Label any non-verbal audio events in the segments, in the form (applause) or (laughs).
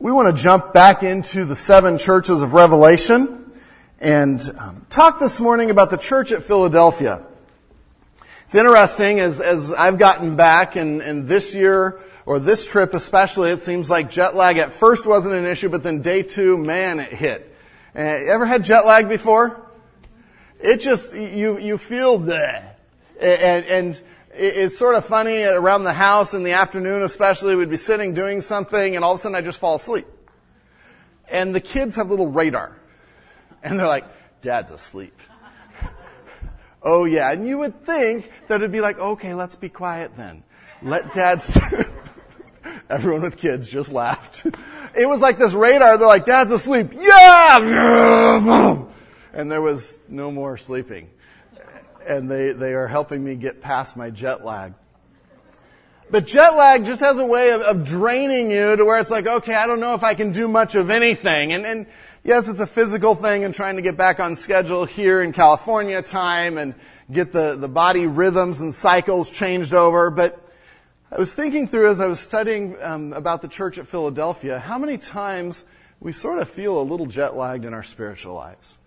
we want to jump back into the seven churches of Revelation and um, talk this morning about the church at Philadelphia. It's interesting as, as I've gotten back and, and this year or this trip especially, it seems like jet lag at first wasn't an issue, but then day two, man, it hit. Uh, ever had jet lag before? It just, you, you feel that. And, and it's sort of funny around the house in the afternoon especially, we'd be sitting doing something and all of a sudden I just fall asleep. And the kids have little radar. And they're like, dad's asleep. (laughs) oh yeah. And you would think that it'd be like, okay, let's be quiet then. Let dad, (laughs) everyone with kids just laughed. (laughs) It was like this radar. They're like, dad's asleep. Yeah! And there was no more sleeping and they, they are helping me get past my jet lag. But jet lag just has a way of, of, draining you to where it's like, okay, I don't know if I can do much of anything. And, and yes, it's a physical thing and trying to get back on schedule here in California time and get the, the body rhythms and cycles changed over. But I was thinking through as I was studying um, about the church at Philadelphia, how many times we sort of feel a little jet lagged in our spiritual lives.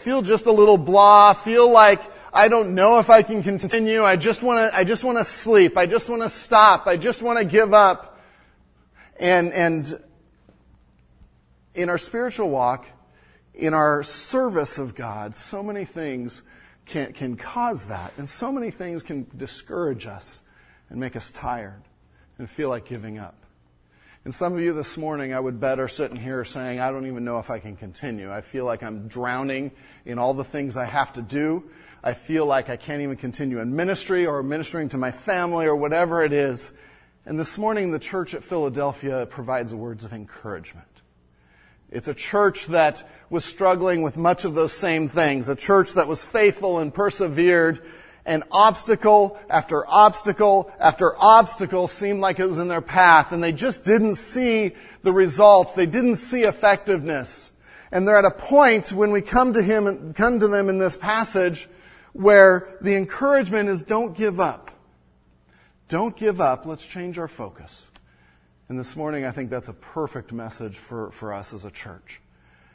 Feel just a little blah, feel like I don't know if I can continue. I just want to, I just want to sleep. I just want to stop. I just want to give up. And, and in our spiritual walk, in our service of God, so many things can, can cause that. And so many things can discourage us and make us tired and feel like giving up. And some of you this morning, I would bet, are sitting here saying, I don't even know if I can continue. I feel like I'm drowning in all the things I have to do. I feel like I can't even continue in ministry or ministering to my family or whatever it is. And this morning, the church at Philadelphia provides words of encouragement. It's a church that was struggling with much of those same things. A church that was faithful and persevered and obstacle after obstacle after obstacle seemed like it was in their path and they just didn't see the results. They didn't see effectiveness. And they're at a point when we come to him, and come to them in this passage where the encouragement is don't give up. Don't give up. Let's change our focus. And this morning, I think that's a perfect message for, for us as a church.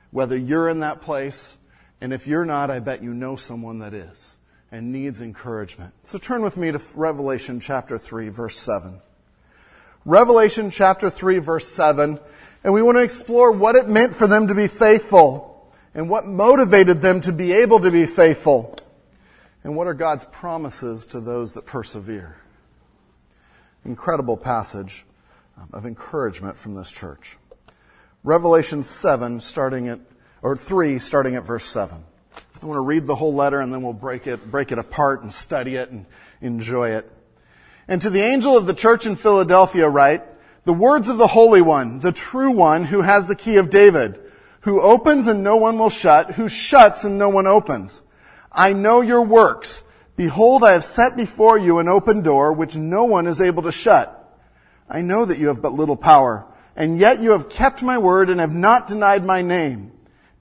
Whether you're in that place, and if you're not, I bet you know someone that is and needs encouragement. So turn with me to Revelation chapter 3, verse 7. Revelation chapter 3, verse 7, and we want to explore what it meant for them to be faithful and what motivated them to be able to be faithful. And what are God's promises to those that persevere? Incredible passage um, of encouragement from this church. Revelation 7 starting at, or 3 starting at verse 7. I want to read the whole letter and then we'll break it, break it apart and study it and enjoy it. And to the angel of the church in Philadelphia write, the words of the Holy One, the true one who has the key of David, who opens and no one will shut, who shuts and no one opens. I know your works. Behold, I have set before you an open door which no one is able to shut. I know that you have but little power, and yet you have kept my word and have not denied my name.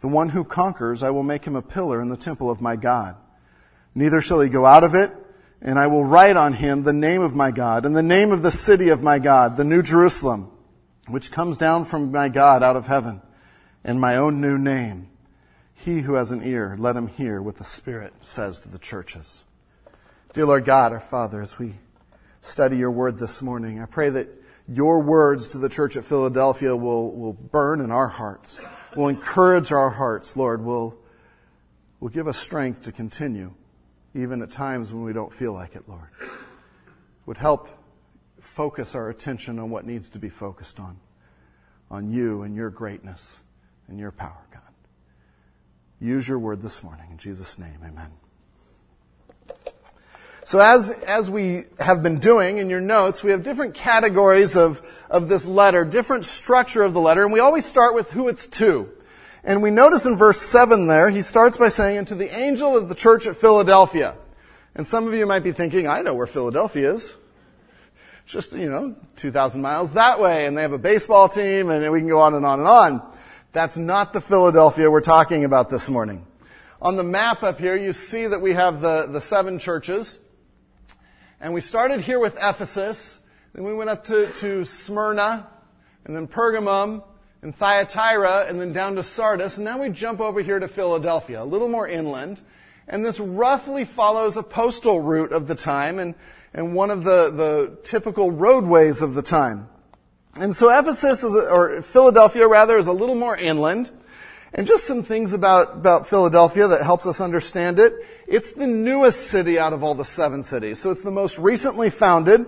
The one who conquers, I will make him a pillar in the temple of my God. Neither shall he go out of it, and I will write on him the name of my God and the name of the city of my God, the new Jerusalem, which comes down from my God out of heaven, and my own new name he who has an ear, let him hear what the Spirit says to the churches. Dear Lord God, our Father, as we study your word this morning, I pray that your words to the church at Philadelphia will, will burn in our hearts, will encourage our hearts, Lord, will, will give us strength to continue, even at times when we don't feel like it, Lord. Would help focus our attention on what needs to be focused on, on you and your greatness and your power, God. Use your word this morning. In Jesus' name, amen. So as, as we have been doing in your notes, we have different categories of, of this letter, different structure of the letter, and we always start with who it's to. And we notice in verse 7 there, he starts by saying, And to the angel of the church at Philadelphia. And some of you might be thinking, I know where Philadelphia is. Just, you know, 2,000 miles that way, and they have a baseball team, and we can go on and on and on. That's not the Philadelphia we're talking about this morning. On the map up here, you see that we have the, the seven churches. And we started here with Ephesus, then we went up to, to Smyrna, and then Pergamum, and Thyatira, and then down to Sardis, and now we jump over here to Philadelphia, a little more inland. And this roughly follows a postal route of the time and, and one of the, the typical roadways of the time. And so Ephesus is, or Philadelphia rather, is a little more inland. And just some things about, about Philadelphia that helps us understand it. It's the newest city out of all the seven cities. So it's the most recently founded.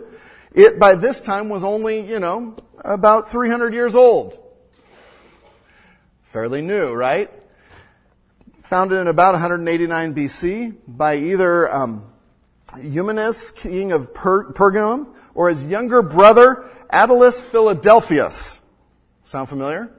It, by this time, was only, you know, about 300 years old. Fairly new, right? Founded in about 189 BC by either um, Eumenes, king of per- Pergamum, or his younger brother, Attalus Philadelphus. Sound familiar?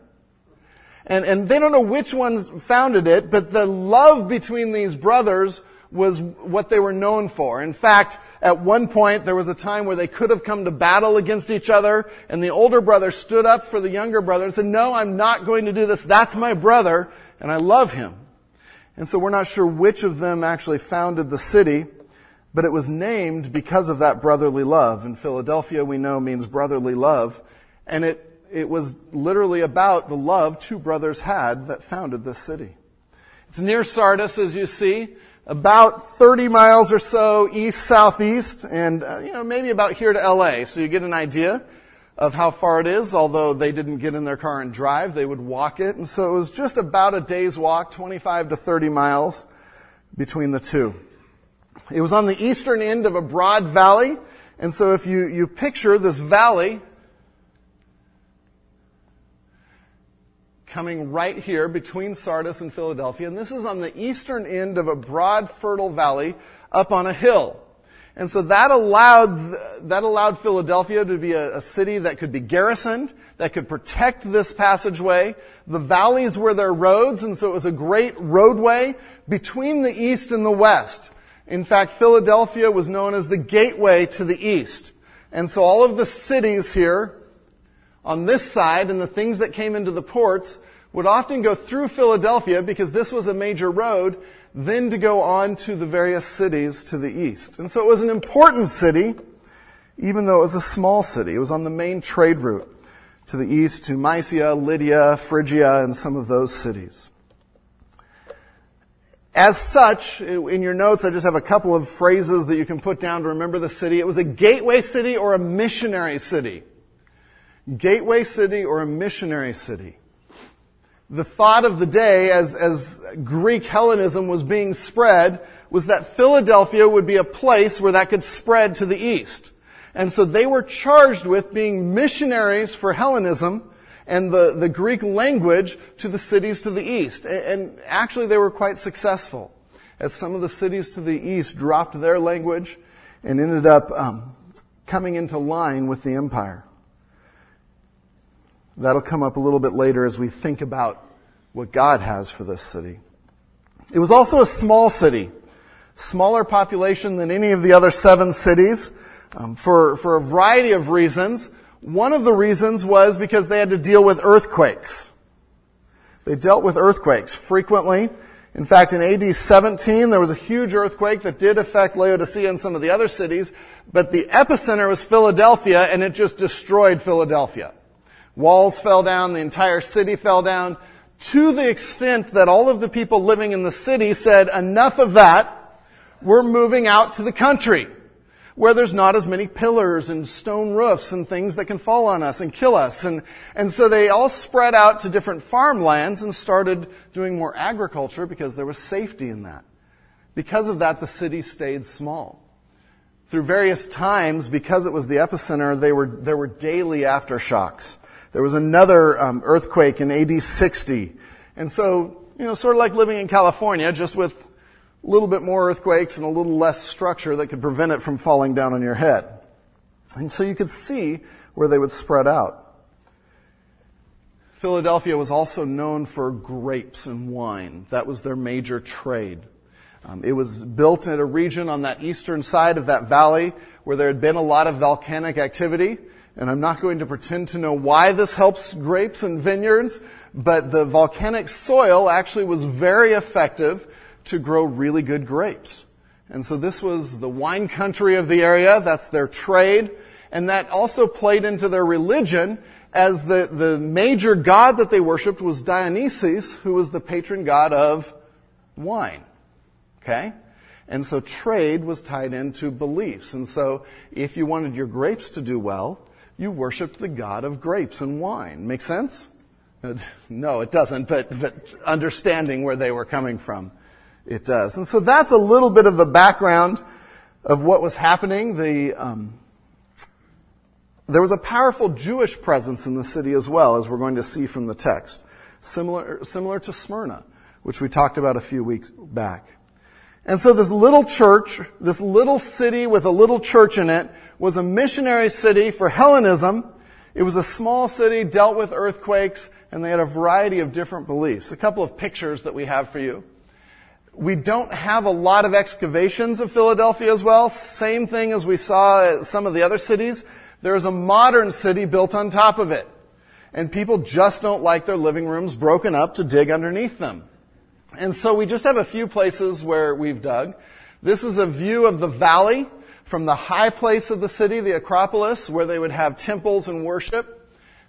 And, and they don't know which one founded it, but the love between these brothers was what they were known for. In fact, at one point, there was a time where they could have come to battle against each other, and the older brother stood up for the younger brother and said, no, I'm not going to do this. That's my brother, and I love him. And so we're not sure which of them actually founded the city, but it was named because of that brotherly love. And Philadelphia, we know, means brotherly love. And it it was literally about the love two brothers had that founded this city. It's near Sardis, as you see, about 30 miles or so east southeast, and uh, you know maybe about here to LA. So you get an idea of how far it is. Although they didn't get in their car and drive, they would walk it, and so it was just about a day's walk, 25 to 30 miles between the two. It was on the eastern end of a broad valley, and so if you you picture this valley coming right here between Sardis and Philadelphia. And this is on the eastern end of a broad, fertile valley up on a hill. And so that allowed, that allowed Philadelphia to be a, a, city that could be garrisoned, that could protect this passageway. The valleys were their roads, and so it was a great roadway between the east and the west. In fact, Philadelphia was known as the gateway to the east. And so all of the cities here on this side and the things that came into the ports would often go through Philadelphia because this was a major road, then to go on to the various cities to the east. And so it was an important city, even though it was a small city. It was on the main trade route to the east to Mysia, Lydia, Phrygia, and some of those cities. As such, in your notes, I just have a couple of phrases that you can put down to remember the city. It was a gateway city or a missionary city gateway city or a missionary city. The thought of the day as, as Greek Hellenism was being spread was that Philadelphia would be a place where that could spread to the east. And so they were charged with being missionaries for Hellenism and the, the Greek language to the cities to the east. And, and actually they were quite successful as some of the cities to the east dropped their language and ended up um, coming into line with the empire. That'll come up a little bit later as we think about what God has for this city. It was also a small city, smaller population than any of the other seven cities, um, for, for a variety of reasons. One of the reasons was because they had to deal with earthquakes. They dealt with earthquakes frequently. In fact, in AD 17, there was a huge earthquake that did affect Laodicea and some of the other cities, but the epicenter was Philadelphia and it just destroyed Philadelphia. Walls fell down, the entire city fell down, to the extent that all of the people living in the city said, enough of that, we're moving out to the country, where there's not as many pillars and stone roofs and things that can fall on us and kill us. And, and so they all spread out to different farmlands and started doing more agriculture because there was safety in that. Because of that, the city stayed small. Through various times, because it was the epicenter, they were, there were daily aftershocks. There was another um, earthquake in AD 60. And so, you know, sort of like living in California, just with a little bit more earthquakes and a little less structure that could prevent it from falling down on your head. And so you could see where they would spread out. Philadelphia was also known for grapes and wine. That was their major trade. Um, it was built in a region on that eastern side of that valley where there had been a lot of volcanic activity. And I'm not going to pretend to know why this helps grapes and vineyards, but the volcanic soil actually was very effective to grow really good grapes. And so this was the wine country of the area. That's their trade. And that also played into their religion as the, the major god that they worshiped was Dionysus, who was the patron god of wine. Okay? And so trade was tied into beliefs. And so if you wanted your grapes to do well, you worshiped the god of grapes and wine. Make sense? (laughs) No, it doesn't, but, but understanding where they were coming from, it does. And so that's a little bit of the background of what was happening. The, um, there was a powerful Jewish presence in the city as well, as we're going to see from the text. Similar, similar to Smyrna, which we talked about a few weeks back. And so this little church, this little city with a little church in it, was a missionary city for Hellenism. It was a small city, dealt with earthquakes, and they had a variety of different beliefs. A couple of pictures that we have for you. We don't have a lot of excavations of Philadelphia as well. Same thing as we saw at some of the other cities. There is a modern city built on top of it. And people just don't like their living rooms broken up to dig underneath them. And so we just have a few places where we've dug. This is a view of the valley from the high place of the city, the Acropolis, where they would have temples and worship.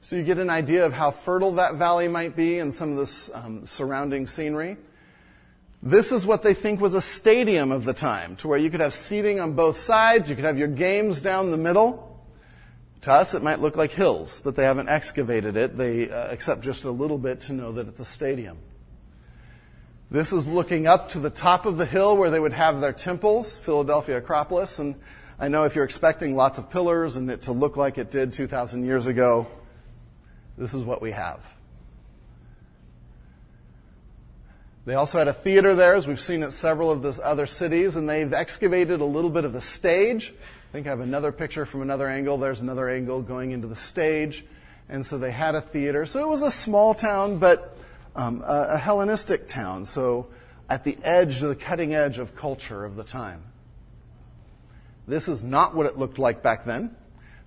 So you get an idea of how fertile that valley might be and some of the um, surrounding scenery. This is what they think was a stadium of the time, to where you could have seating on both sides, you could have your games down the middle. To us, it might look like hills, but they haven't excavated it. They uh, accept just a little bit to know that it's a stadium. This is looking up to the top of the hill where they would have their temples, Philadelphia Acropolis. And I know if you're expecting lots of pillars and it to look like it did 2,000 years ago, this is what we have. They also had a theater there, as we've seen at several of the other cities, and they've excavated a little bit of the stage I think I have another picture from another angle. There's another angle going into the stage. And so they had a theater. So it was a small town, but um, a, a Hellenistic town. So at the edge, the cutting edge of culture of the time. This is not what it looked like back then.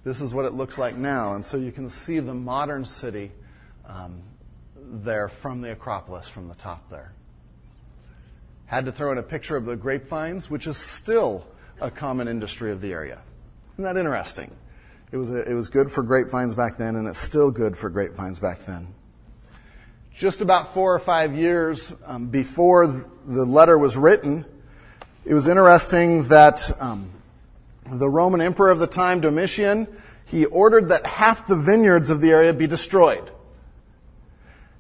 This is what it looks like now. And so you can see the modern city um, there from the Acropolis, from the top there. Had to throw in a picture of the grapevines, which is still a common industry of the area. Isn't that interesting? It was, a, it was good for grapevines back then, and it's still good for grapevines back then. Just about four or five years um, before the letter was written, it was interesting that um, the Roman emperor of the time, Domitian, he ordered that half the vineyards of the area be destroyed.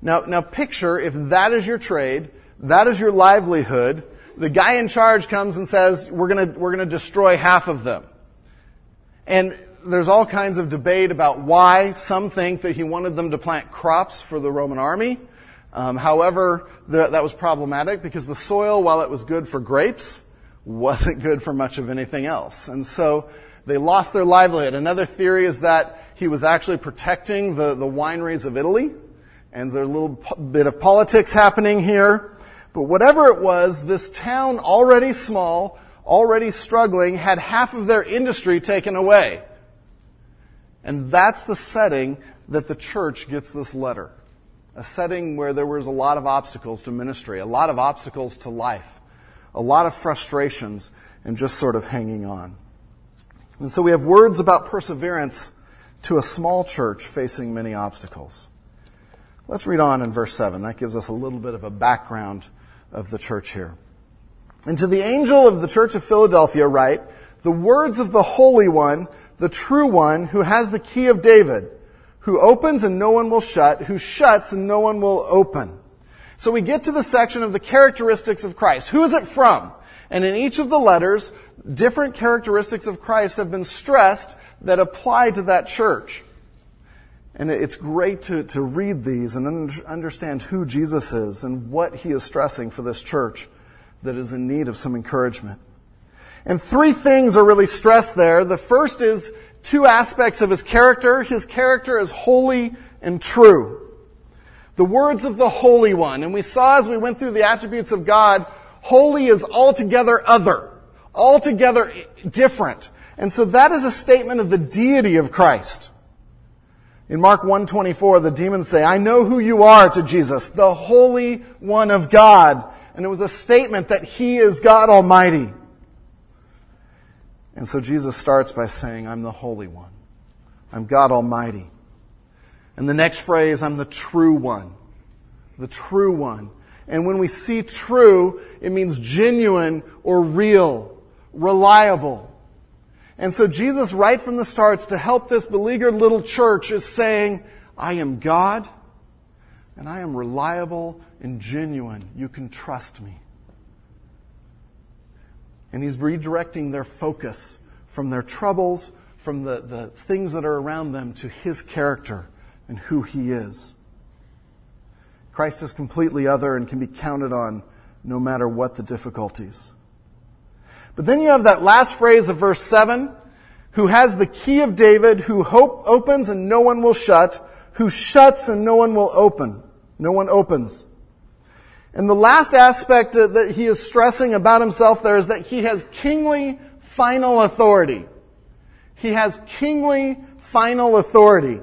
Now, now picture if that is your trade, that is your livelihood, the guy in charge comes and says, we're gonna, we're gonna destroy half of them. And there's all kinds of debate about why. Some think that he wanted them to plant crops for the Roman army. Um, however, that was problematic because the soil, while it was good for grapes, wasn't good for much of anything else. And so they lost their livelihood. Another theory is that he was actually protecting the, the wineries of Italy. And there's a little bit of politics happening here. But whatever it was, this town, already small, already struggling, had half of their industry taken away. And that's the setting that the church gets this letter. A setting where there was a lot of obstacles to ministry, a lot of obstacles to life, a lot of frustrations, and just sort of hanging on. And so we have words about perseverance to a small church facing many obstacles. Let's read on in verse 7. That gives us a little bit of a background of the church here. And to the angel of the church of Philadelphia write, the words of the Holy One, the true one, who has the key of David, who opens and no one will shut, who shuts and no one will open. So we get to the section of the characteristics of Christ. Who is it from? And in each of the letters, different characteristics of Christ have been stressed that apply to that church. And it's great to, to read these and understand who Jesus is and what he is stressing for this church that is in need of some encouragement. And three things are really stressed there. The first is two aspects of his character. His character is holy and true. The words of the Holy One. And we saw as we went through the attributes of God, holy is altogether other, altogether different. And so that is a statement of the deity of Christ. In Mark 124, the demons say, I know who you are to Jesus, the Holy One of God. And it was a statement that He is God Almighty. And so Jesus starts by saying, I'm the Holy One. I'm God Almighty. And the next phrase, I'm the true one. The true one. And when we see true, it means genuine or real, reliable. And so Jesus, right from the starts, to help this beleaguered little church, is saying, I am God, and I am reliable and genuine. You can trust me. And he's redirecting their focus from their troubles, from the, the things that are around them, to his character and who he is. Christ is completely other and can be counted on no matter what the difficulties. But then you have that last phrase of verse 7, who has the key of David, who hope opens and no one will shut, who shuts and no one will open. No one opens. And the last aspect that he is stressing about himself there is that he has kingly final authority. He has kingly final authority.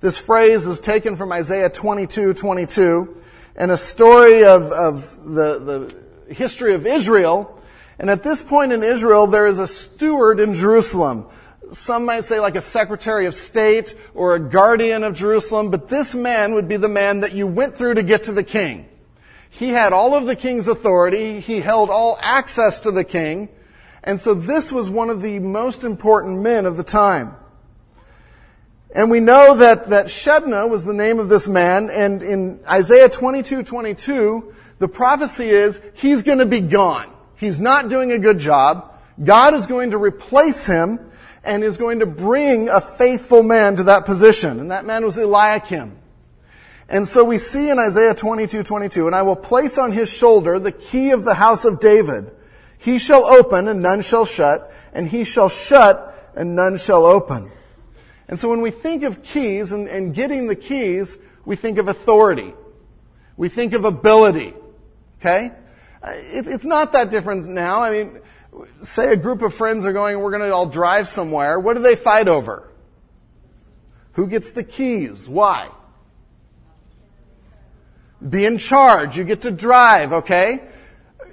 This phrase is taken from Isaiah 22, 22, and a story of, of the, the history of Israel and at this point in Israel, there is a steward in Jerusalem. Some might say like a secretary of state or a guardian of Jerusalem, but this man would be the man that you went through to get to the king. He had all of the king's authority. He held all access to the king. And so this was one of the most important men of the time. And we know that, that Shebna was the name of this man, and in Isaiah 22, 22, the prophecy is, he's gonna be gone. He's not doing a good job. God is going to replace him and is going to bring a faithful man to that position. And that man was Eliakim. And so we see in Isaiah 22, 22, and I will place on his shoulder the key of the house of David. He shall open and none shall shut, and he shall shut and none shall open. And so when we think of keys and, and getting the keys, we think of authority. We think of ability. Okay? Uh, it, it's not that different now. I mean, say a group of friends are going, we're going to all drive somewhere. What do they fight over? Who gets the keys? Why? Be in charge. You get to drive, okay?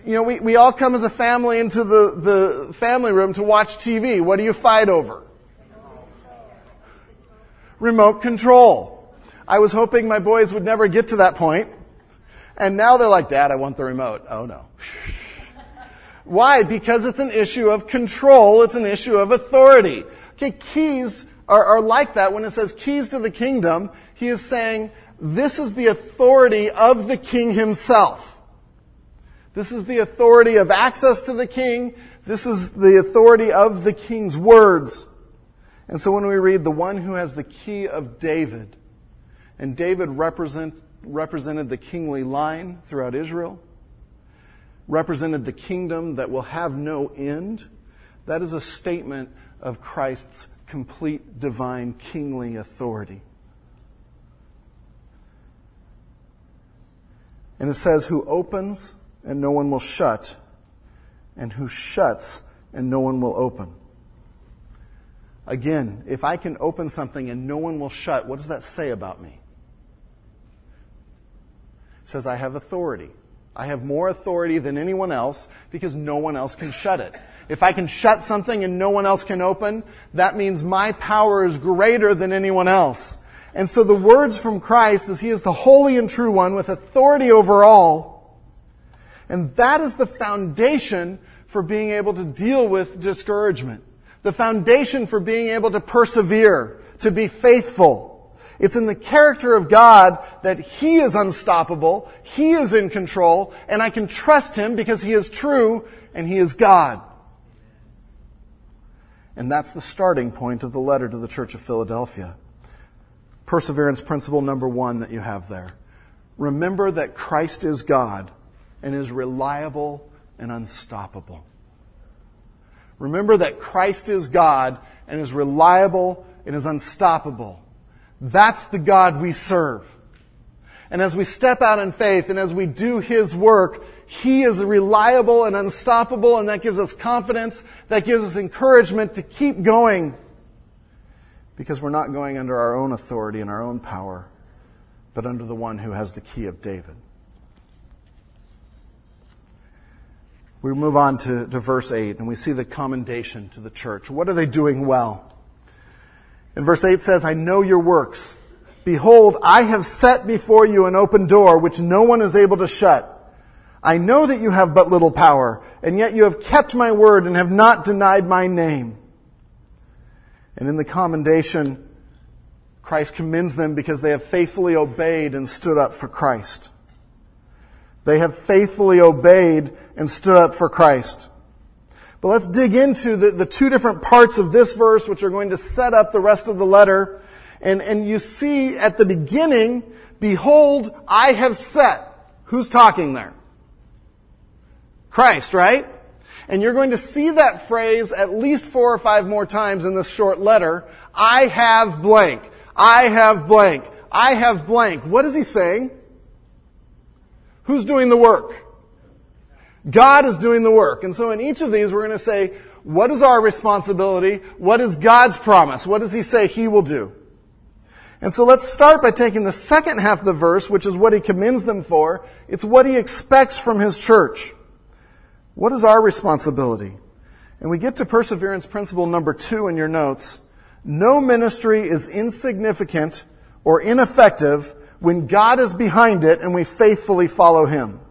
You know, we, we all come as a family into the, the family room to watch TV. What do you fight over? Remote control. I was hoping my boys would never get to that point. And now they're like, Dad, I want the remote. Oh no. (laughs) Why? Because it's an issue of control. It's an issue of authority. Okay, keys are, are like that. When it says keys to the kingdom, he is saying, this is the authority of the king himself. This is the authority of access to the king. This is the authority of the king's words. And so when we read the one who has the key of David, and David represent, represented the kingly line throughout Israel, represented the kingdom that will have no end. That is a statement of Christ's complete divine kingly authority. And it says, who opens and no one will shut, and who shuts and no one will open. Again, if I can open something and no one will shut, what does that say about me? It says, I have authority. I have more authority than anyone else because no one else can shut it. If I can shut something and no one else can open, that means my power is greater than anyone else. And so the words from Christ is He is the holy and true one with authority over all. And that is the foundation for being able to deal with discouragement. The foundation for being able to persevere, to be faithful. It's in the character of God that He is unstoppable, He is in control, and I can trust Him because He is true and He is God. And that's the starting point of the letter to the Church of Philadelphia. Perseverance principle number one that you have there. Remember that Christ is God and is reliable and unstoppable. Remember that Christ is God and is reliable and is unstoppable. That's the God we serve. And as we step out in faith and as we do His work, He is reliable and unstoppable and that gives us confidence, that gives us encouragement to keep going because we're not going under our own authority and our own power, but under the one who has the key of David. We move on to, to verse 8 and we see the commendation to the church. What are they doing well? And verse 8 says, I know your works. Behold, I have set before you an open door which no one is able to shut. I know that you have but little power, and yet you have kept my word and have not denied my name. And in the commendation, Christ commends them because they have faithfully obeyed and stood up for Christ. They have faithfully obeyed and stood up for Christ. But let's dig into the, the two different parts of this verse, which are going to set up the rest of the letter. And, and you see at the beginning, behold, I have set. Who's talking there? Christ, right? And you're going to see that phrase at least four or five more times in this short letter. I have blank. I have blank. I have blank. What is he saying? Who's doing the work? God is doing the work. And so in each of these, we're going to say, what is our responsibility? What is God's promise? What does he say he will do? And so let's start by taking the second half of the verse, which is what he commends them for. It's what he expects from his church. What is our responsibility? And we get to perseverance principle number two in your notes. No ministry is insignificant or ineffective when God is behind it and we faithfully follow Him.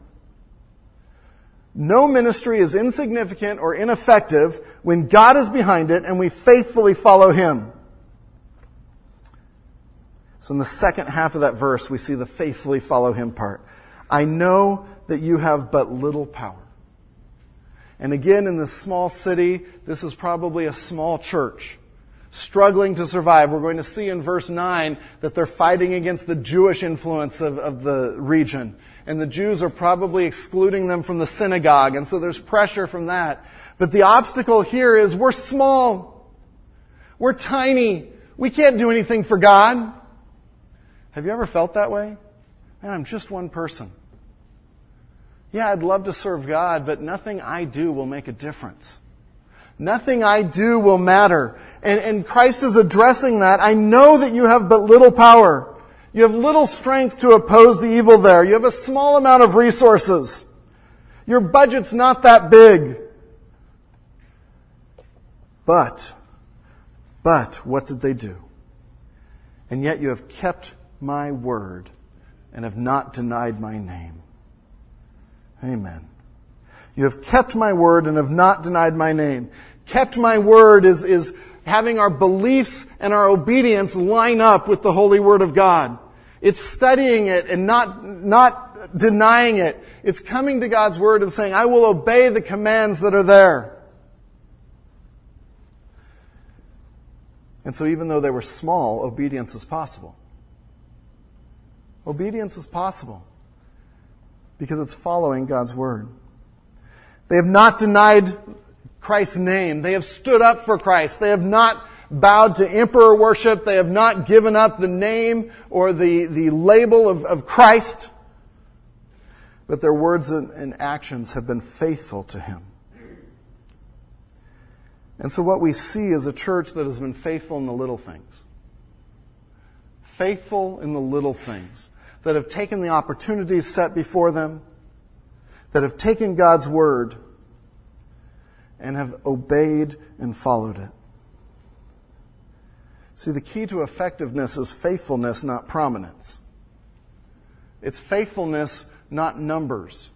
No ministry is insignificant or ineffective when God is behind it and we faithfully follow Him. So in the second half of that verse, we see the faithfully follow Him part. I know that you have but little power. And again, in this small city, this is probably a small church struggling to survive. We're going to see in verse 9 that they're fighting against the Jewish influence of, of the region. And the Jews are probably excluding them from the synagogue. And so there's pressure from that. But the obstacle here is we're small. We're tiny. We can't do anything for God. Have you ever felt that way? Man, I'm just one person. Yeah, I'd love to serve God, but nothing I do will make a difference. Nothing I do will matter. And, and Christ is addressing that. I know that you have but little power. You have little strength to oppose the evil there. You have a small amount of resources. Your budget's not that big. But, but, what did they do? And yet you have kept my word and have not denied my name. Amen. You have kept my word and have not denied my name. Kept my word is, is having our beliefs and our obedience line up with the holy word of God. It's studying it and not, not denying it. It's coming to God's word and saying, I will obey the commands that are there. And so even though they were small, obedience is possible. Obedience is possible because it's following God's word. They have not denied Christ's name. They have stood up for Christ. They have not bowed to emperor worship. They have not given up the name or the, the label of, of Christ. But their words and, and actions have been faithful to Him. And so what we see is a church that has been faithful in the little things. Faithful in the little things that have taken the opportunities set before them, that have taken God's word and have obeyed and followed it. See, the key to effectiveness is faithfulness, not prominence. It's faithfulness, not numbers.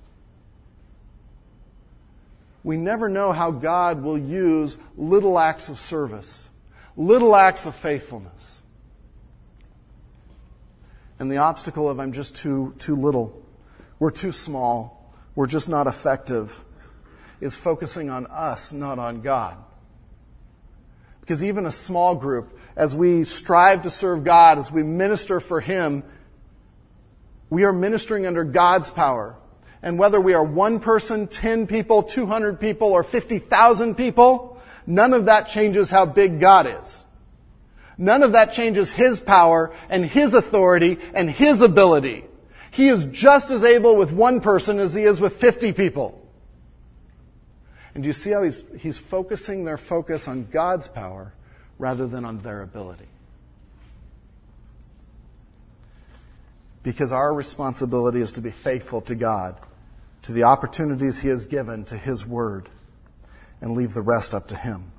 We never know how God will use little acts of service, little acts of faithfulness and the obstacle of I'm just too, too little. We're too small. We're just not effective is focusing on us, not on God. Because even a small group, as we strive to serve God, as we minister for Him, we are ministering under God's power. And whether we are one person, 10 people, 200 people, or 50,000 people, none of that changes how big God is. None of that changes His power and His authority and His ability. He is just as able with one person as he is with 50 people. And do you see how he's, he's focusing their focus on God's power rather than on their ability? Because our responsibility is to be faithful to God, to the opportunities He has given, to His Word, and leave the rest up to Him.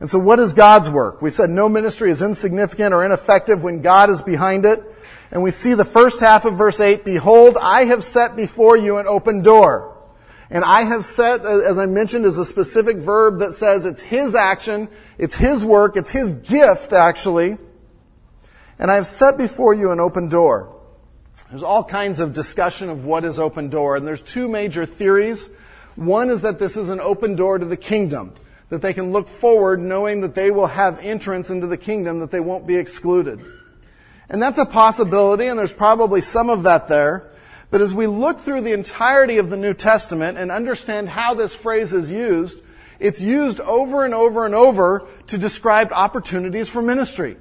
And so what is God's work? We said no ministry is insignificant or ineffective when God is behind it. And we see the first half of verse 8, Behold, I have set before you an open door. And I have set, uh, as I mentioned, is a specific verb that says it's His action, it's His work, it's His gift, actually. And I have set before you an open door. There's all kinds of discussion of what is open door, and there's two major theories. One is that this is an open door to the kingdom, that they can look forward knowing that they will have entrance into the kingdom, that they won't be excluded. And that's a possibility, and there's probably some of that there. But as we look through the entirety of the New Testament and understand how this phrase is used, it's used over and over and over to describe opportunities for ministry.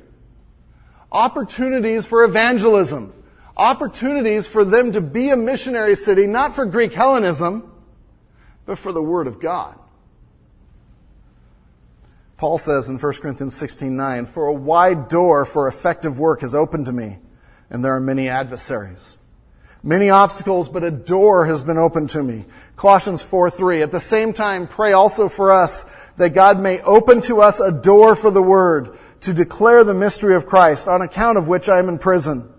Opportunities for evangelism. Opportunities for them to be a missionary city, not for Greek Hellenism, but for the Word of God. Paul says in 1 Corinthians 16:9, "For a wide door for effective work is open to me, and there are many adversaries." Many obstacles, but a door has been opened to me. Colossians 4:3. At the same time, pray also for us that God may open to us a door for the word to declare the mystery of Christ, on account of which I am in prison.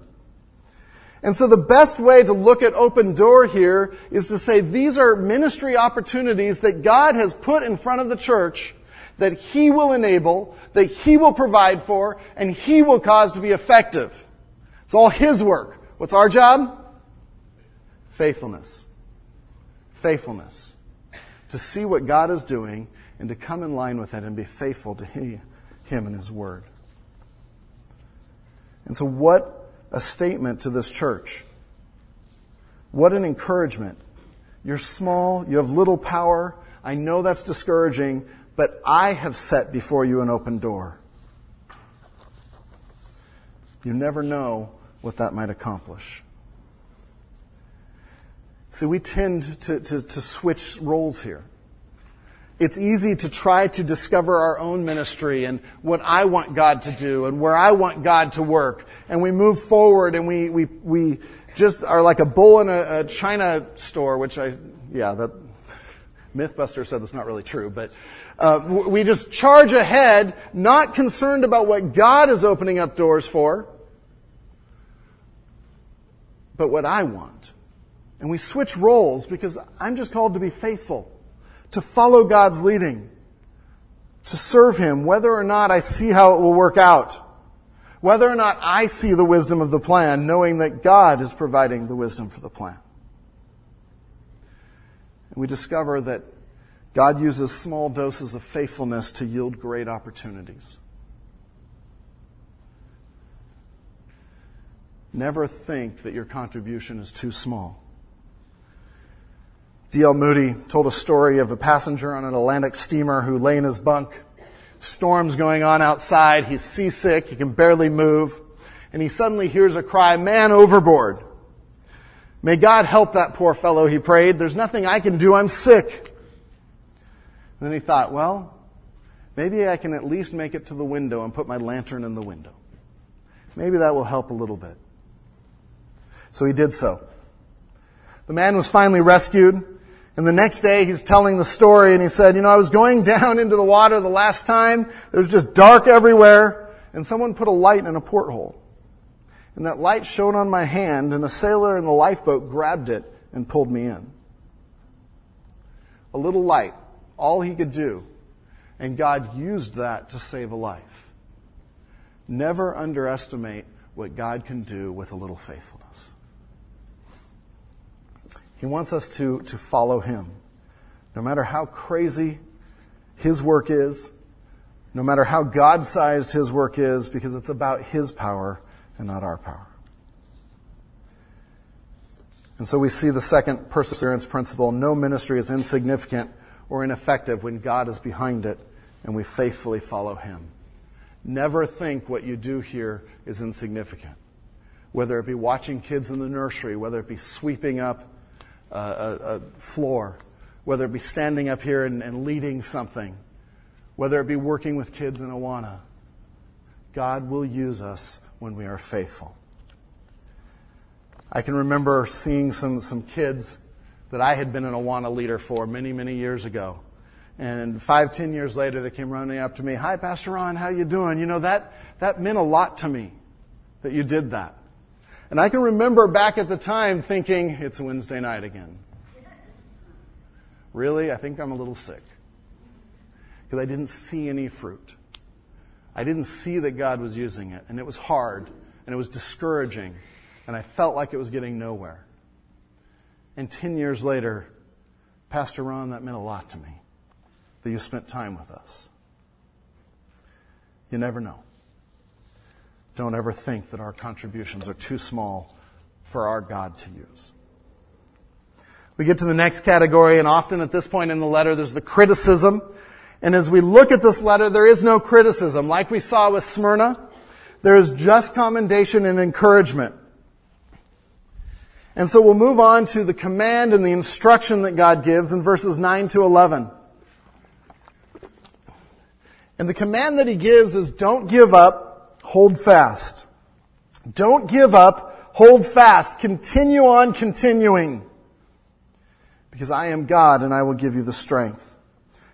And so the best way to look at open door here is to say these are ministry opportunities that God has put in front of the church that He will enable, that He will provide for, and He will cause to be effective. It's all His work. What's our job? Faithfulness. Faithfulness. To see what God is doing and to come in line with it and be faithful to Him and His Word. And so what a statement to this church. What an encouragement. You're small, you have little power. I know that's discouraging, but I have set before you an open door. You never know what that might accomplish. See, we tend to, to, to, switch roles here. It's easy to try to discover our own ministry and what I want God to do and where I want God to work. And we move forward and we, we, we just are like a bull in a, a china store, which I, yeah, that, Mythbuster said that's not really true, but uh, we just charge ahead, not concerned about what God is opening up doors for, but what I want. And we switch roles because I'm just called to be faithful, to follow God's leading, to serve Him, whether or not I see how it will work out, whether or not I see the wisdom of the plan, knowing that God is providing the wisdom for the plan. We discover that God uses small doses of faithfulness to yield great opportunities. Never think that your contribution is too small. D.L. Moody told a story of a passenger on an Atlantic steamer who lay in his bunk. Storm's going on outside. He's seasick. He can barely move. And he suddenly hears a cry, man overboard. May God help that poor fellow, he prayed. There's nothing I can do. I'm sick. And then he thought, well, maybe I can at least make it to the window and put my lantern in the window. Maybe that will help a little bit. So he did so. The man was finally rescued. And the next day he's telling the story and he said, you know, I was going (laughs) down into the water the last time. There was just dark everywhere and someone put a light in a porthole. And that light shone on my hand and a sailor in the lifeboat grabbed it and pulled me in. A little light all he could do. And God used that to save a life. Never underestimate what God can do with a little faithfulness. He wants us to, to follow him. No matter how crazy his work is, no matter how God sized his work is, because it's about his power and not our power. And so we see the second perseverance principle no ministry is insignificant or ineffective when God is behind it and we faithfully follow Him. Never think what you do here is insignificant. whether it be watching kids in the nursery, whether it be sweeping up a, a, a floor, whether it be standing up here and, and leading something, whether it be working with kids in Awana. God will use us when we are faithful. I can remember seeing some, some kids that I had been an Awana leader for many, many years ago. And five, ten years later, they came running up to me. Hi, Pastor Ron, how you doing? You know, that, that meant a lot to me that you did that. And I can remember back at the time thinking, it's Wednesday night again. Really? I think I'm a little sick. Because I didn't see any fruit. I didn't see that God was using it. And it was hard. And it was discouraging. And I felt like it was getting nowhere. And 10 years later, Pastor Ron, that meant a lot to me that you spent time with us. You never know. Don't ever think that our contributions are too small for our God to use. We get to the next category, and often at this point in the letter, there's the criticism. And as we look at this letter, there is no criticism. Like we saw with Smyrna, there is just commendation and encouragement. And so we'll move on to the command and the instruction that God gives in verses 9 to 11. And the command that he gives is don't give up, hold fast. Don't give up, hold fast. Continue on continuing. Because I am God and I will give you the strength.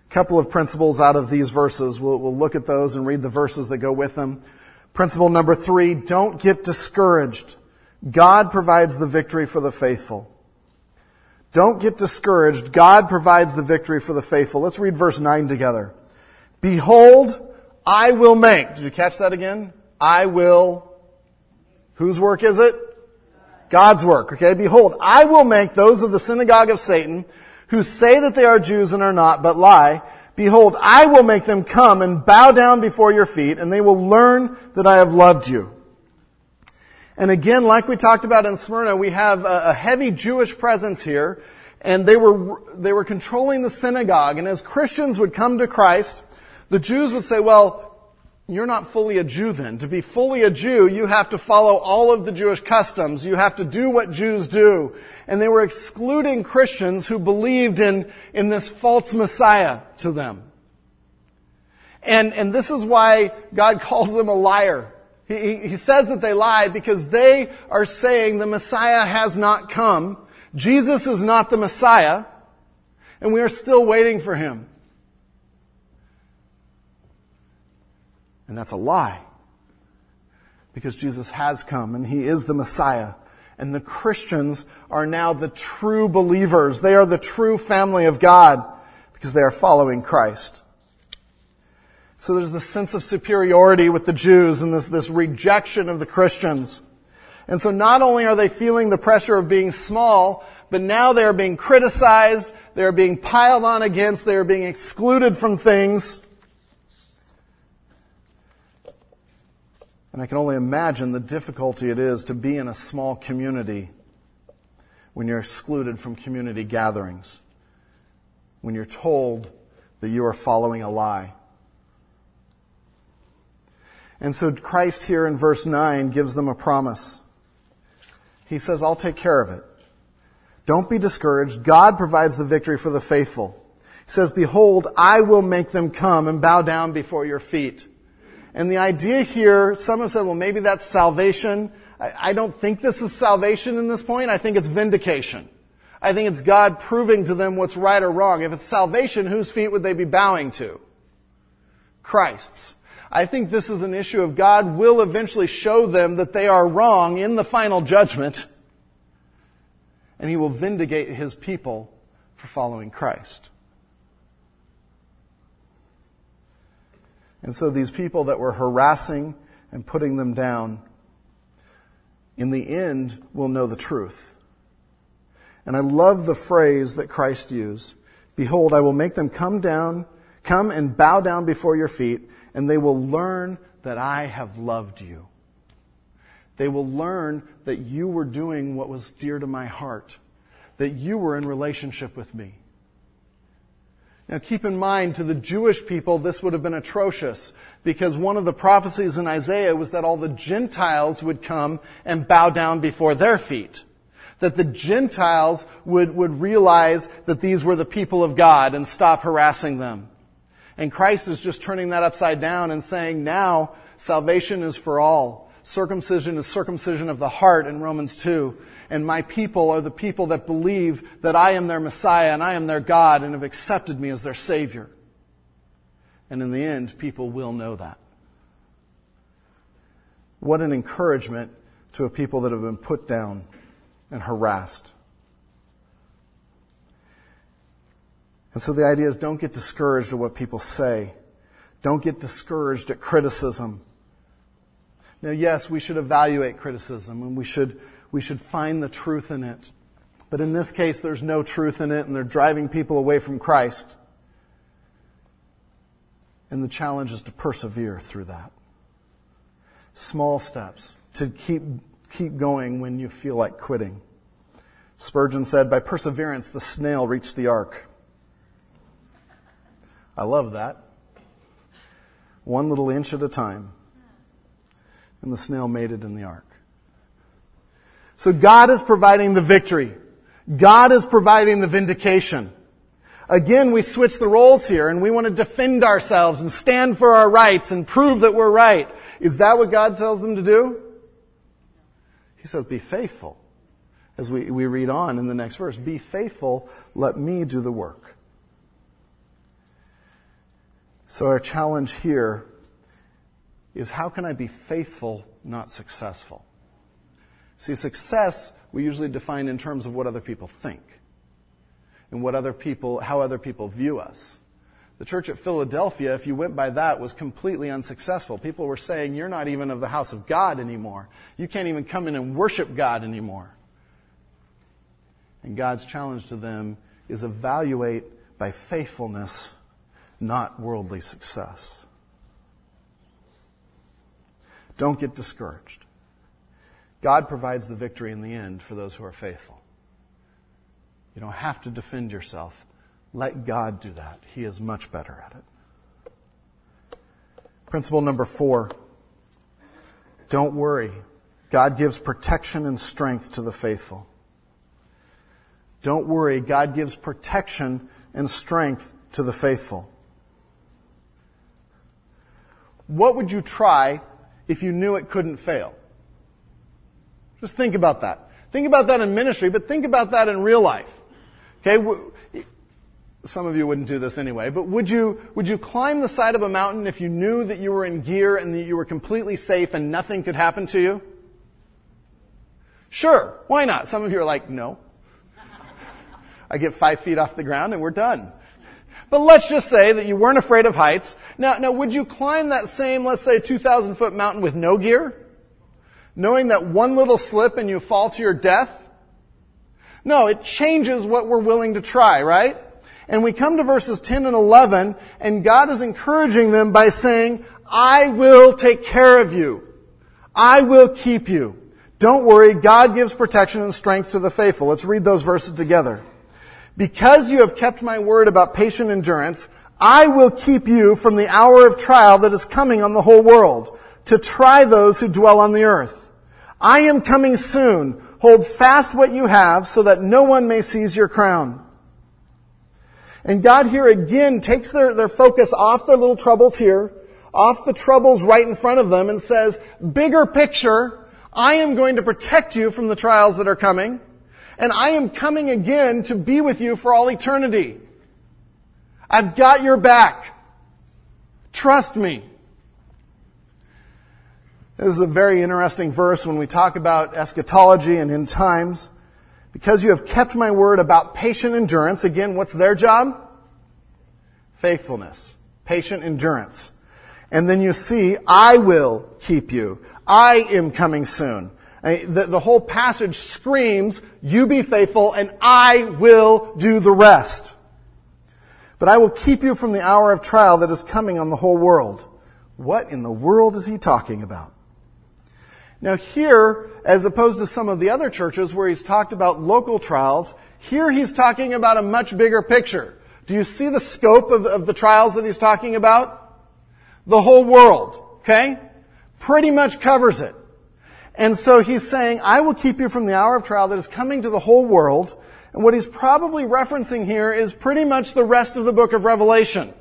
Couple of principles out of these verses. We'll, we'll look at those and read the verses that go with them. Principle number three, don't get discouraged. God provides the victory for the faithful. Don't get discouraged. God provides the victory for the faithful. Let's read verse 9 together. Behold, I will make. Did you catch that again? I will. Whose work is it? God's work. Okay. Behold, I will make those of the synagogue of Satan who say that they are Jews and are not, but lie. Behold, I will make them come and bow down before your feet and they will learn that I have loved you. And again, like we talked about in Smyrna, we have a, heavy Jewish presence here, and they were, they were controlling the synagogue. And as Christians would come to Christ, the Jews would say, well, you're not fully a Jew then. To be fully a Jew, you have to follow all of the Jewish customs. You have to do what Jews do. And they were excluding Christians who believed in, in this false Messiah to them. And, and this is why God (laughs) calls them a liar. He, he says that they lie because they are saying the Messiah has not come. Jesus is not the Messiah. And we are still waiting for him. And that's a lie. Because Jesus has come and he is the Messiah. And the Christians are now the true believers. They are the true family of God because they are following Christ. So there's this sense of superiority with the Jews and this, this rejection of the Christians. And so not only are they feeling the pressure of being small, but now they are being criticized, they are being piled on against, they are being excluded from things. And I can only imagine the difficulty it is to be in a small community when you're excluded from community gatherings, when you're told that you are following a lie. And so Christ here in verse 9 gives them a promise. He says, I'll take care of it. Don't be discouraged. God provides the victory for the faithful. He says, behold, I will make them come and bow down before your feet. And the idea here, some have said, well, maybe that's salvation. I, I don't think this is salvation in this point. I think it's vindication. I think it's God proving to them what's right or wrong. If it's salvation, whose feet would they be bowing to? Christ's. I think this is an issue of God will eventually show them that they are wrong in the final judgment, and He will vindicate His people for following Christ. And so these people that were harassing and putting them down, in the end, will know the truth. And I love the phrase that Christ used. Behold, I will make them come down, come and bow down before your feet, and they will learn that I have loved you. They will learn that you were doing what was dear to my heart, that you were in relationship with me. Now keep in mind, to the Jewish people, this would have been atrocious because one of the prophecies in Isaiah was that all the Gentiles would come and bow down before their feet. That the Gentiles would, would realize that these were the people of God and stop harassing them. And Christ is just turning that upside down and saying now salvation is for all. Circumcision is circumcision of the heart in Romans 2. And my people are the people that believe that I am their Messiah and I am their God and have accepted me as their Savior. And in the end, people will know that. What an encouragement to a people that have been put down and harassed. And so the idea is don't get discouraged at what people say. Don't get discouraged at criticism. Now, yes, we should evaluate criticism and we should, we should find the truth in it. But in this case, there's no truth in it and they're driving people away from Christ. And the challenge is to persevere through that. Small steps to keep, keep going when you feel like quitting. Spurgeon said, by perseverance, the snail reached the ark. I love that. One little inch at a time. And the snail made it in the ark. So God is providing the victory. God is providing the vindication. Again, we switch the roles here and we want to defend ourselves and stand for our rights and prove that we're right. Is that what God tells them to do? He says, be faithful. As we, we read on in the next verse, be faithful, let me do the work. So our challenge here is how can I be faithful, not successful? See, success we usually define in terms of what other people think and what other people, how other people view us. The church at Philadelphia, if you went by that, was completely unsuccessful. People were saying, you're not even of the house of God anymore. You can't even come in and worship God anymore. And God's challenge to them is evaluate by faithfulness, not worldly success. Don't get discouraged. God provides the victory in the end for those who are faithful. You don't have to defend yourself. Let God do that. He is much better at it. Principle number four. Don't worry. God gives protection and strength to the faithful. Don't worry. God gives protection and strength to the faithful. What would you try if you knew it couldn't fail? Just think about that. Think about that in ministry, but think about that in real life. Okay, some of you wouldn't do this anyway, but would you, would you climb the side of a mountain if you knew that you were in gear and that you were completely safe and nothing could happen to you? Sure, why not? Some of you are like, no. (laughs) I get five feet off the ground and we're done. But let's just say that you weren't afraid of heights. Now, now would you climb that same, let's say, 2,000 foot mountain with no gear? Knowing that one little slip and you fall to your death? No, it changes what we're willing to try, right? And we come to verses 10 and 11, and God is encouraging them by saying, I will take care of you. I will keep you. Don't worry, God gives protection and strength to the faithful. Let's read those verses together. Because you have kept my word about patient endurance, I will keep you from the hour of trial that is coming on the whole world to try those who dwell on the earth. I am coming soon. Hold fast what you have so that no one may seize your crown. And God here again takes their, their focus off their little troubles here, off the troubles right in front of them and says, bigger picture, I am going to protect you from the trials that are coming, and I am coming again to be with you for all eternity. I've got your back. Trust me. This is a very interesting verse when we talk about eschatology and end times. Because you have kept my word about patient endurance. Again, what's their job? Faithfulness. Patient endurance. And then you see, I will keep you. I am coming soon. The, the whole passage screams, you be faithful and I will do the rest. But I will keep you from the hour of trial that is coming on the whole world. What in the world is he talking about? Now here, as opposed to some of the other churches where he's talked about local trials, here he's talking about a much bigger picture. Do you see the scope of, of the trials that he's talking about? The whole world, okay? Pretty much covers it. And so he's saying, I will keep you from the hour of trial that is coming to the whole world. And what he's probably referencing here is pretty much the rest of the book of Revelation.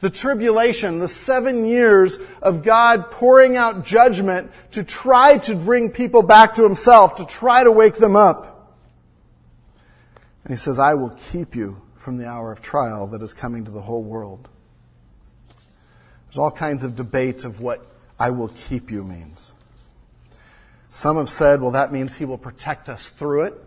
The tribulation, the seven years of God pouring out judgment to try to bring people back to himself, to try to wake them up. And he says, I will keep you from the hour of trial that is coming to the whole world. There's all kinds of debates of what I will keep you means. Some have said, well, that means he will protect us through it.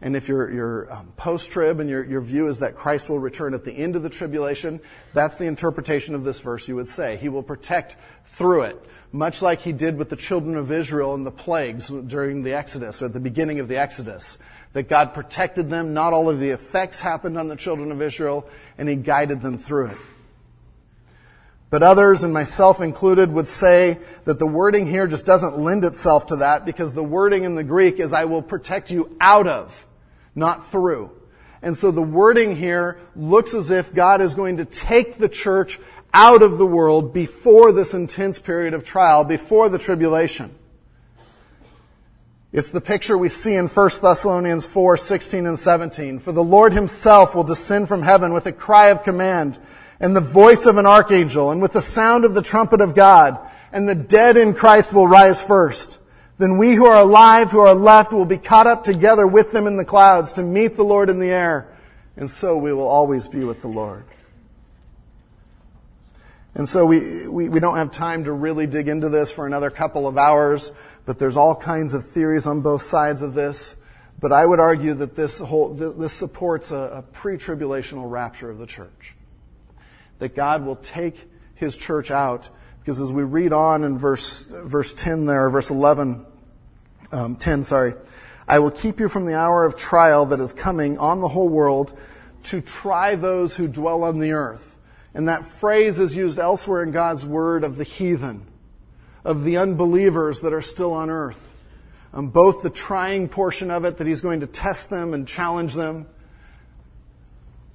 And if your, your um, post-trib and your, your view is that Christ will return at the end of the tribulation, that's the interpretation of this verse you would say. He will protect through it. Much like he did with the children of Israel and the plagues during the Exodus, or at the beginning of the Exodus. That God protected them, not all of the effects happened on the children of Israel, and he guided them through it. But others, and myself included, would say that the wording here just doesn't lend itself to that because the wording in the Greek is I will protect you out of, not through. And so the wording here looks as if God is going to take the church out of the world before this intense period of trial, before the tribulation. It's the picture we see in 1 Thessalonians 4, 16 and 17. For the Lord himself will descend from heaven with a cry of command and the voice of an archangel and with the sound of the trumpet of God, and the dead in Christ will rise first. Then we who are alive, who are left, will be caught up together with them in the clouds to meet the Lord in the air, and so we will always be with the Lord. And so we, we, we don't have time to really dig into this for another couple of hours, but there's all kinds of theories on both sides of this. But I would argue that this whole, this supports a, a pre-tribulational rapture of the church that God will take his church out. Because as we read on in verse, verse 10 there, verse 11, um, 10, sorry, I will keep you from the hour of trial that is coming on the whole world to try those who dwell on the earth. And that phrase is used elsewhere in God's word of the heathen, of the unbelievers that are still on earth. Um, both the trying portion of it, that he's going to test them and challenge them,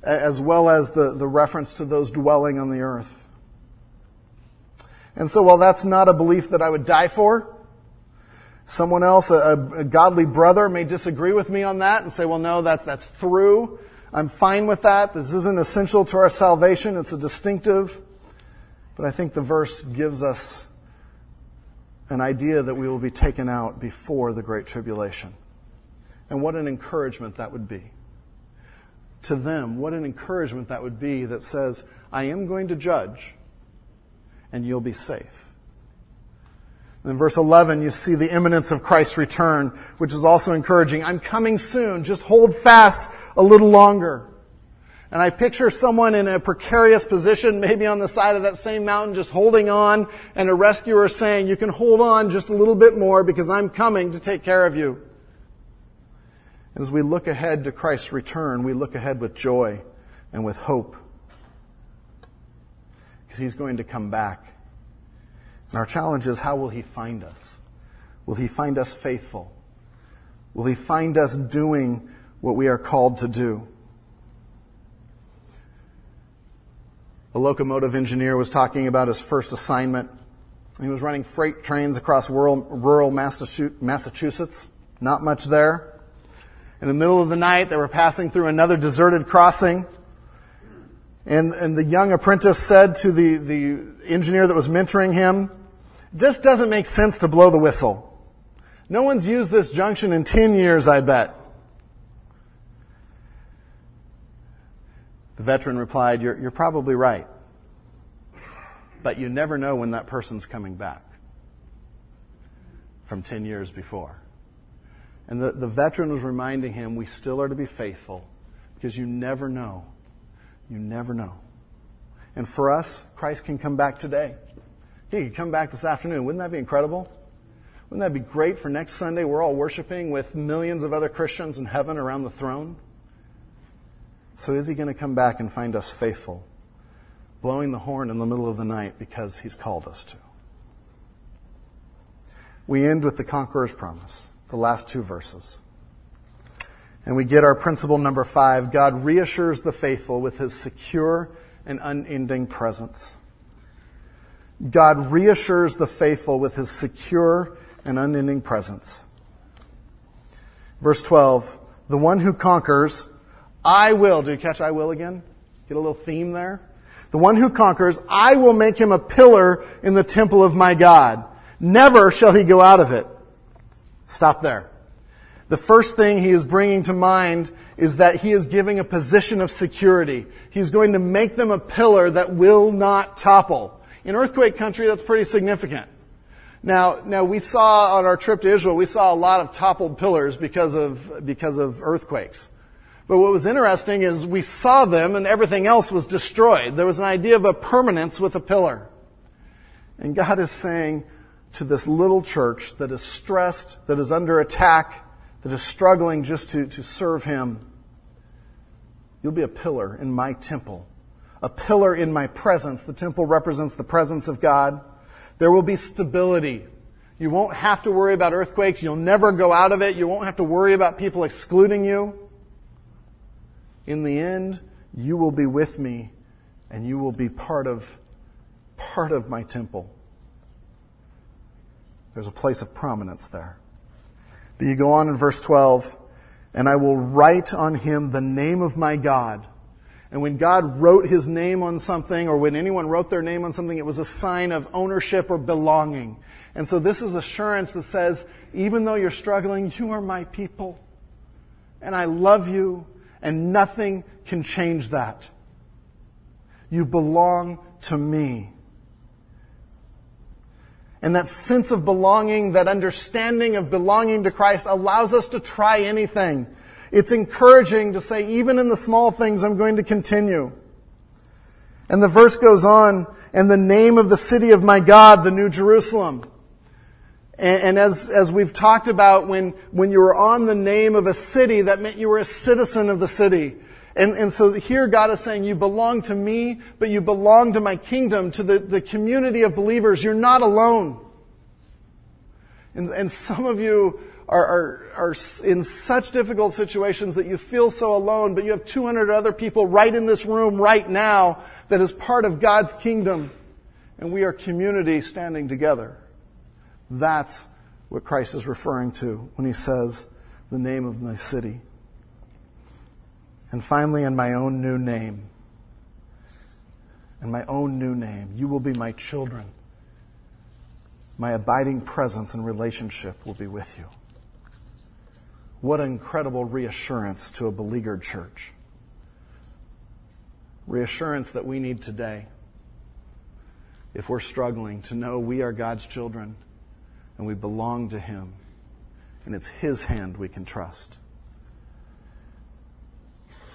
as well as the, the reference to those dwelling on the earth. And so while that's not a belief that I would die for, someone else, a, a, godly brother may disagree with me on that and say, well no, that's, that's through. I'm fine with that. This isn't essential to our salvation. It's a distinctive. But I think the verse gives us an idea that we will be taken out before the Great Tribulation. And what an encouragement that would be to them, what an encouragement that would be that says, I am going to judge and you'll be safe. And in verse 11, you see the imminence of Christ's return, which is also encouraging. I'm coming soon. Just hold fast a little longer. And I picture someone in a precarious position, maybe on the side of that same mountain, just holding on, and a rescuer saying, you can hold on just a little bit more because I'm coming to take care of you. As we look ahead to Christ's return, we look ahead with joy and with hope. Because he's going to come back. And our challenge is how will he find us? Will he find us faithful? Will he find us doing what we are called to do? A locomotive engineer was talking about his first assignment. He was running freight trains across rural, rural Massachusetts. Not much there. In the middle of the night, they were passing through another deserted crossing. And, and the young apprentice said to the, the engineer that was mentoring him, just doesn't make sense to blow the whistle. No one's used this junction in 10 years, I bet. The veteran replied, you're, you're probably right. But you never know when that person's coming back from 10 years before. And the, the veteran was reminding him, we still are to be faithful because you never know. You never know. And for us, Christ can come back today. He could come back this afternoon. Wouldn't that be incredible? Wouldn't that be great for next Sunday? We're all worshiping with millions of other Christians in heaven around the throne. So is he going to come back and find us faithful, blowing the horn in the middle of the night because he's called us to? We end with the conqueror's promise the last two verses. And we get our principle number five God reassures the faithful with his secure and unending presence. God reassures the faithful with his secure and unending presence. Verse 12, the one who conquers, I will. Do you catch I will again? Get a little theme there? The one who conquers, I will make him a pillar in the temple of my God. Never shall he go out of it. Stop there. The first thing he is bringing to mind is that he is giving a position of security. He's going to make them a pillar that will not topple. In earthquake country, that's pretty significant. Now, now we saw on our trip to Israel, we saw a lot of toppled pillars because of, because of earthquakes. But what was interesting is we saw them and everything else was destroyed. There was an idea of a permanence with a pillar. And God is saying to this little church that is stressed, that is under attack, that is struggling just to, to serve Him, you'll be a pillar in my temple a pillar in my presence. The temple represents the presence of God. There will be stability. You won't have to worry about earthquakes. You'll never go out of it. You won't have to worry about people excluding you. In the end, you will be with me and you will be part of, part of my temple. There's a place of prominence there. But you go on in verse 12, and I will write on him the name of my God and when God wrote his name on something, or when anyone wrote their name on something, it was a sign of ownership or belonging. And so this is assurance that says, even though you're struggling, you are my people. And I love you, and nothing can change that. You belong to me. And that sense of belonging, that understanding of belonging to Christ allows us to try anything. It's encouraging to say, even in the small things, I'm going to continue. And the verse goes on, and the name of the city of my God, the New Jerusalem. And, as, as we've talked about, when, when you were on the name of a city, that meant you were a citizen of the city. And, and so here God is saying, you belong to me, but you belong to my kingdom, to the, the community of believers. You're not alone. And, and some of you are, are, are in such difficult situations that you feel so alone, but you have 200 other people right in this room right now that is part of God's kingdom. And we are community standing together. That's what Christ is referring to when he says, the name of my city. And finally, in my own new name, in my own new name, you will be my children. My abiding presence and relationship will be with you. What incredible reassurance to a beleaguered church. Reassurance that we need today. If we're struggling to know we are God's children and we belong to Him and it's His hand we can trust.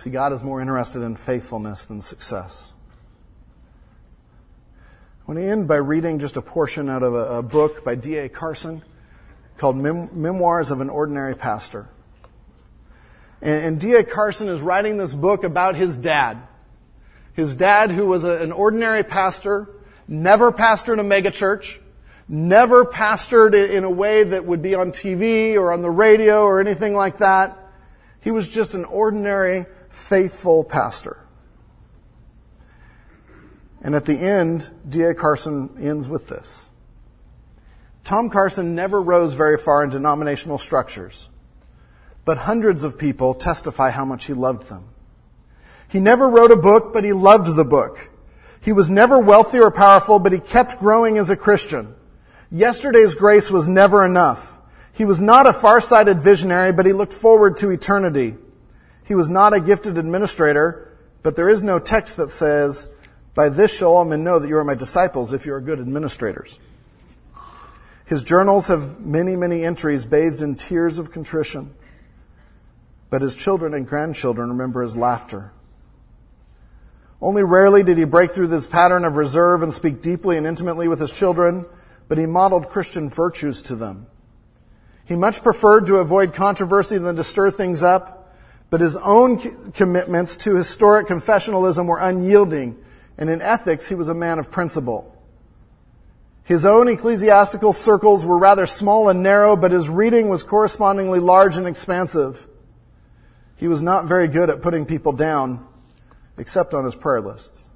See, God is more interested in faithfulness than success. I want to end by reading just a portion out of a, a book by D.A. Carson called Mem- Memoirs of an Ordinary Pastor. And, and D.A. Carson is writing this book about his dad. His dad, who was a, an ordinary pastor, never pastored a megachurch, never pastored in a way that would be on TV or on the radio or anything like that. He was just an ordinary, faithful pastor. And at the end, D.A. Carson ends with this. Tom Carson never rose very far in denominational structures but hundreds of people testify how much he loved them. He never wrote a book, but he loved the book. He was never wealthy or powerful, but he kept growing as a Christian. Yesterday's grace was never enough. He was not a far-sighted visionary, but he looked forward to eternity. He was not a gifted administrator, but there is no text that says, by this shall all men know that you are my disciples if you are good administrators. His journals have many, many entries bathed in tears of contrition but his children and grandchildren remember his laughter. Only rarely did he break through this pattern of reserve and speak deeply and intimately with his children, but he modeled Christian virtues to them. He much preferred to avoid controversy than to stir things up, but his own commitments to historic confessionalism were unyielding, and in ethics he was a man of principle. His own ecclesiastical circles were rather small and narrow, but his reading was correspondingly large and expansive. He was not very good at putting people down, except on his prayer lists.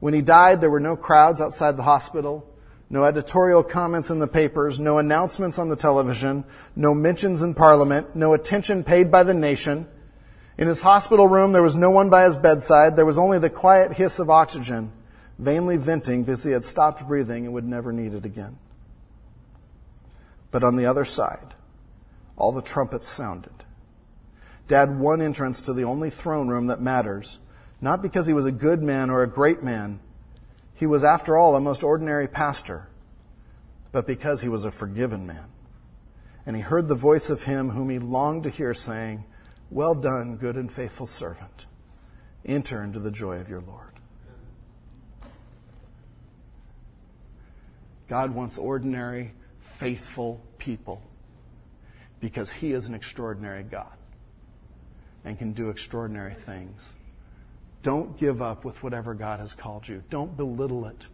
When he died, there were no crowds outside the hospital, no editorial comments in the papers, no announcements on the television, no mentions in parliament, no attention paid by the nation. In his hospital room, there was no one by his bedside. There was only the quiet hiss of oxygen, vainly venting because he had stopped breathing and would never need it again. But on the other side, all the trumpets sounded. Dad won entrance to the only throne room that matters, not because he was a good man or a great man. He was, after all, a most ordinary pastor, but because he was a forgiven man. And he heard the voice of him whom he longed to hear saying, Well done, good and faithful servant. Enter into the joy of your Lord. God wants ordinary, faithful people because he is an extraordinary God and can do extraordinary things. Don't give up with whatever God has called you. Don't belittle it.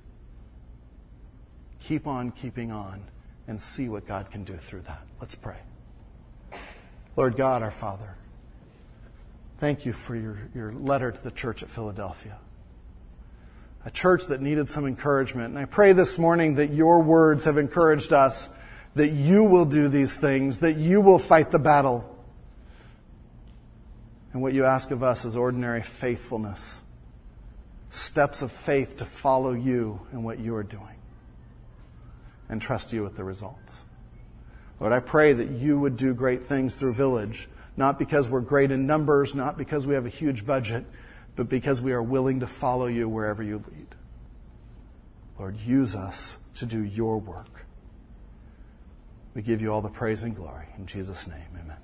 Keep on keeping on and see what God can do through that. Let's pray. Lord God, our Father, thank you for your, your letter to the church at Philadelphia. A church that needed some encouragement. And I pray this morning that your words have encouraged us, that you will do these things, that you will fight the battle and what you ask of us is ordinary faithfulness, steps of faith to follow you and what you are doing, and trust you with the results. Lord, I pray that you would do great things through Village, not because we're great in numbers, not because we have a huge budget, but because we are willing to follow you wherever you lead. Lord, use us to do your work. We give you all the praise and glory. In Jesus' name, amen.